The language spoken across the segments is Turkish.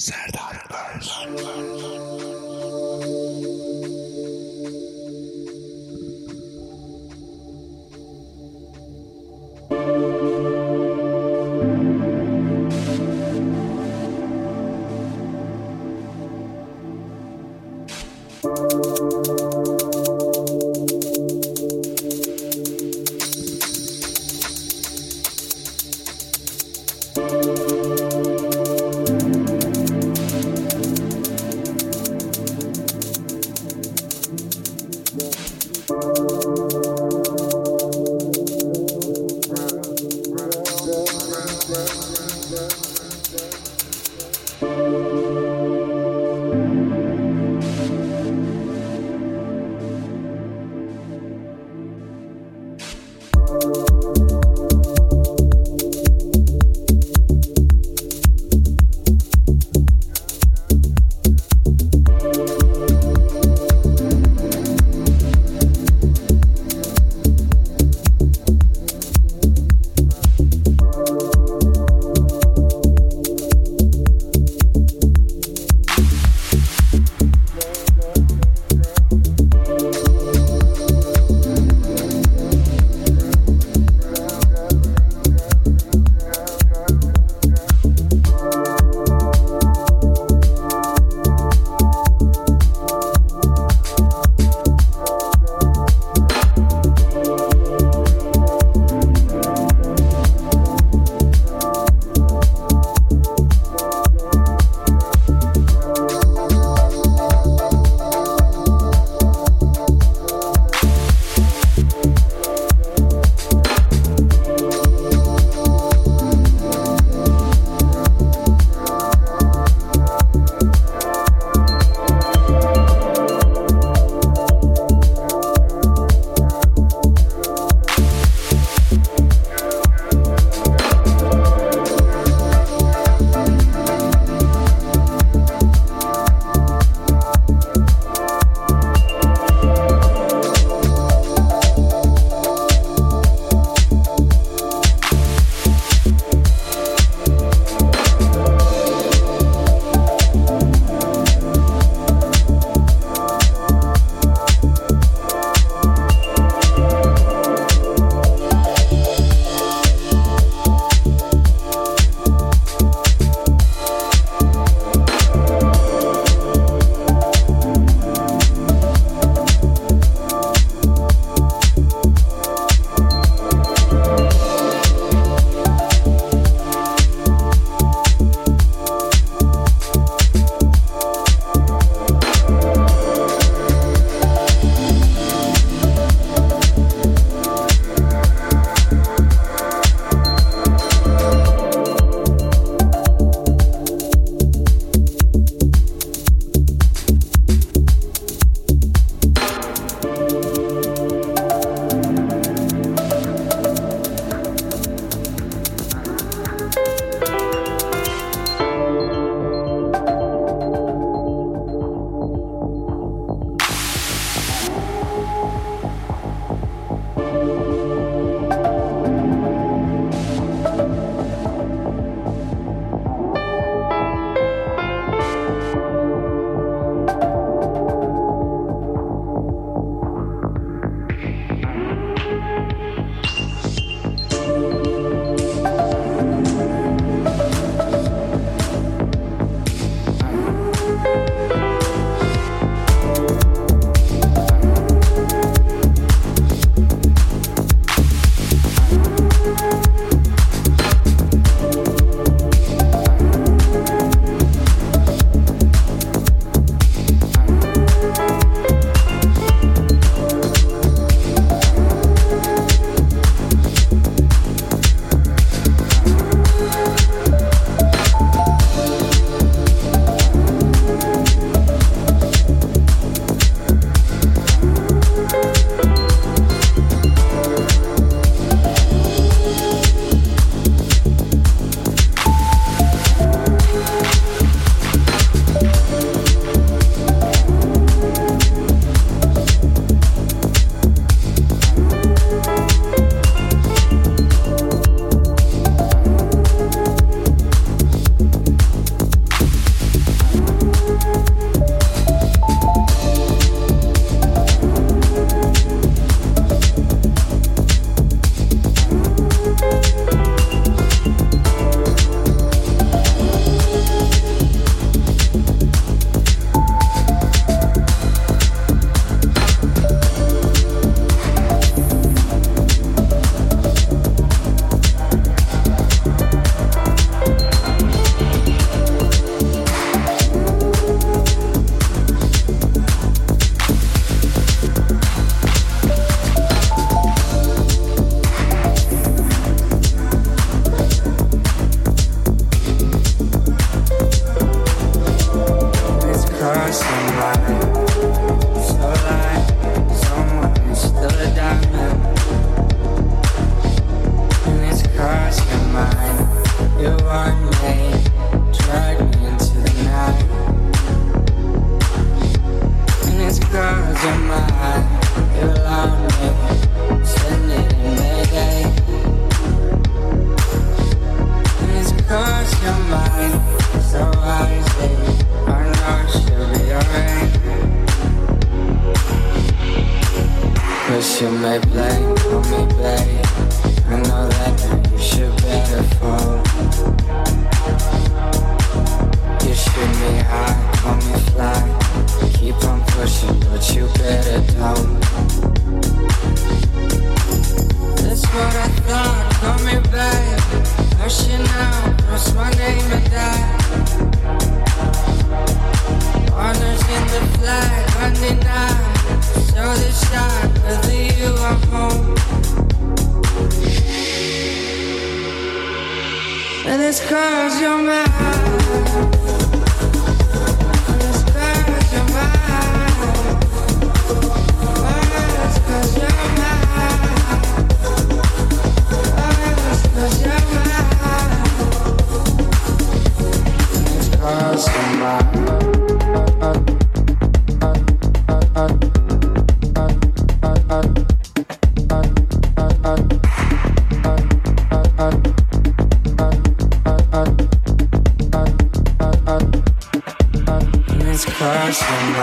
Serdar Öz.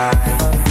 I.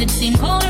it seemed colder.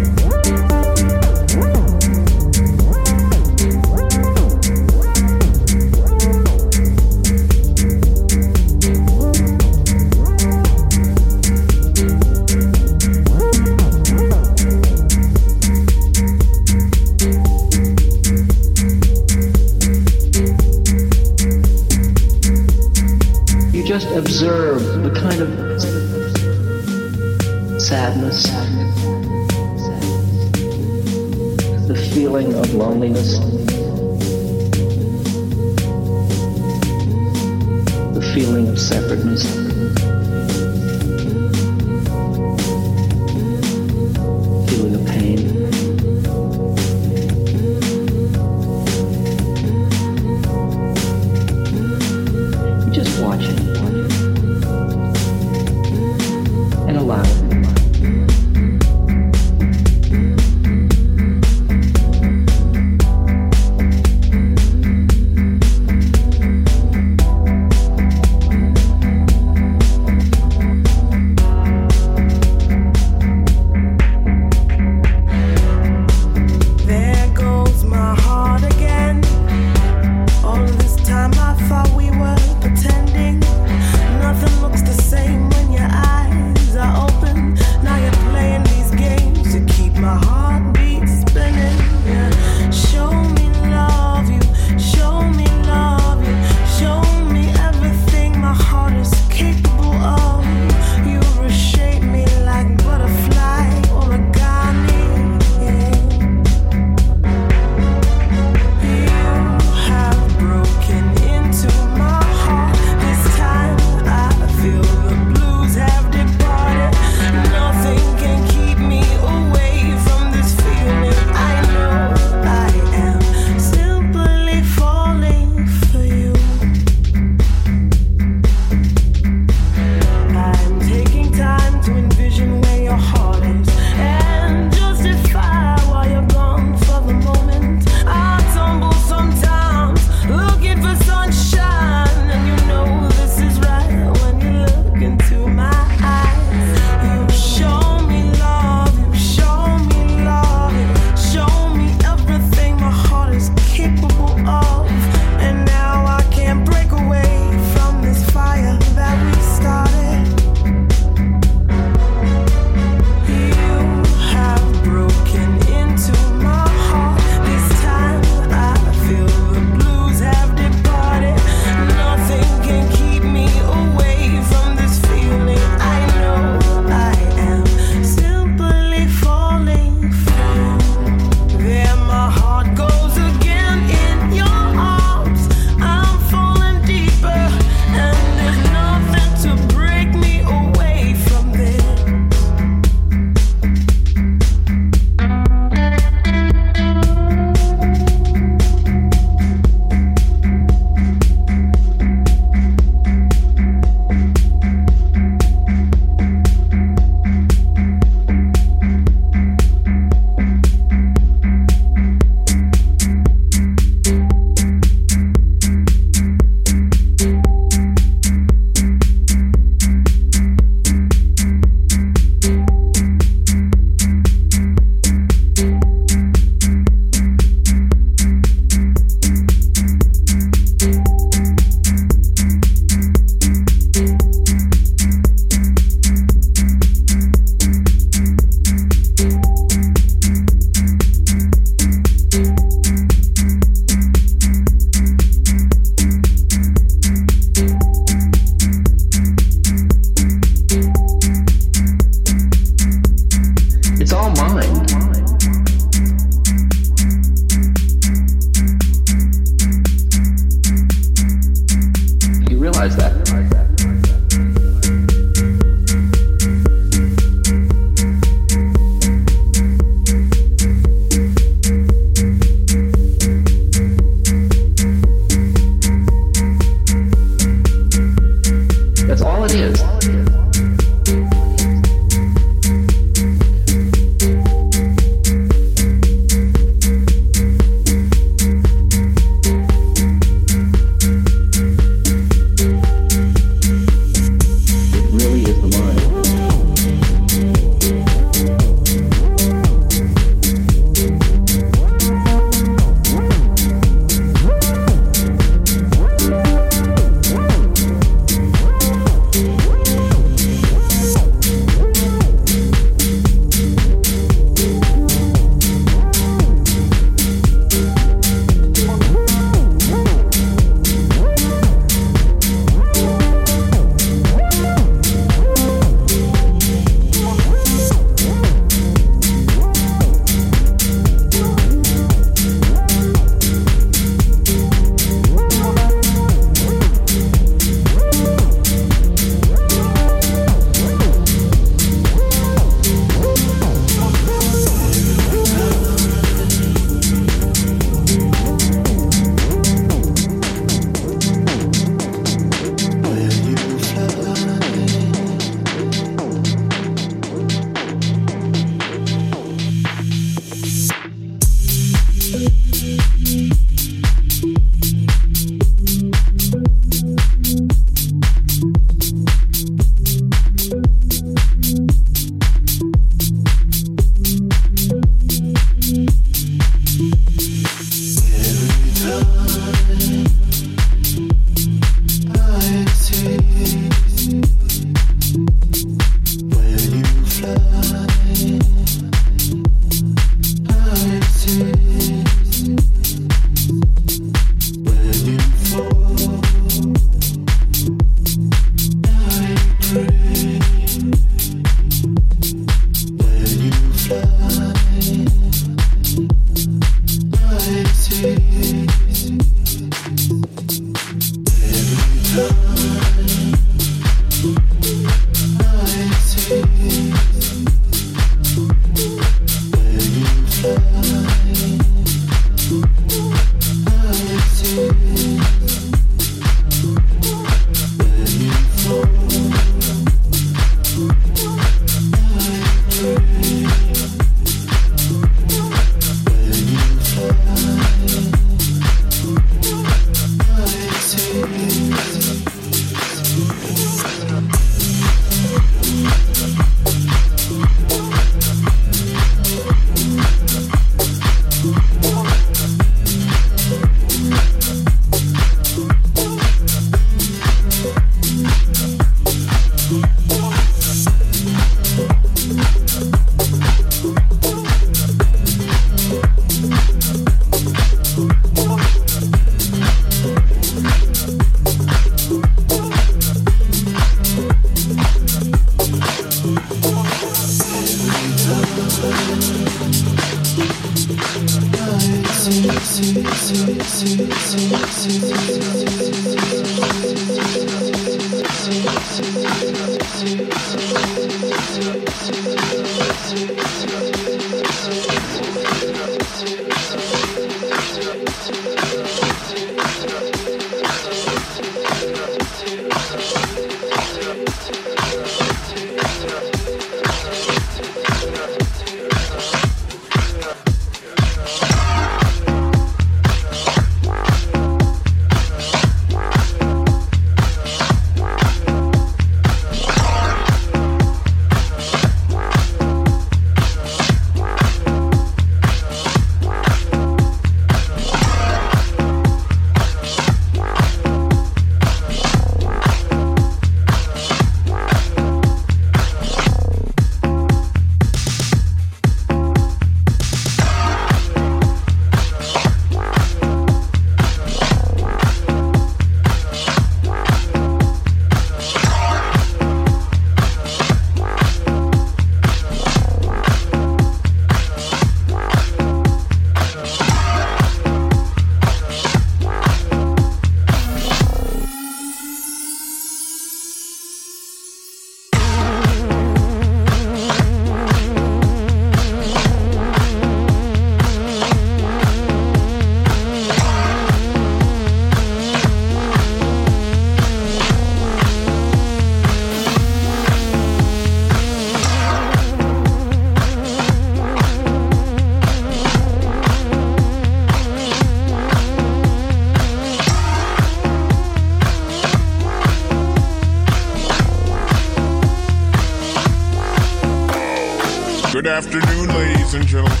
General.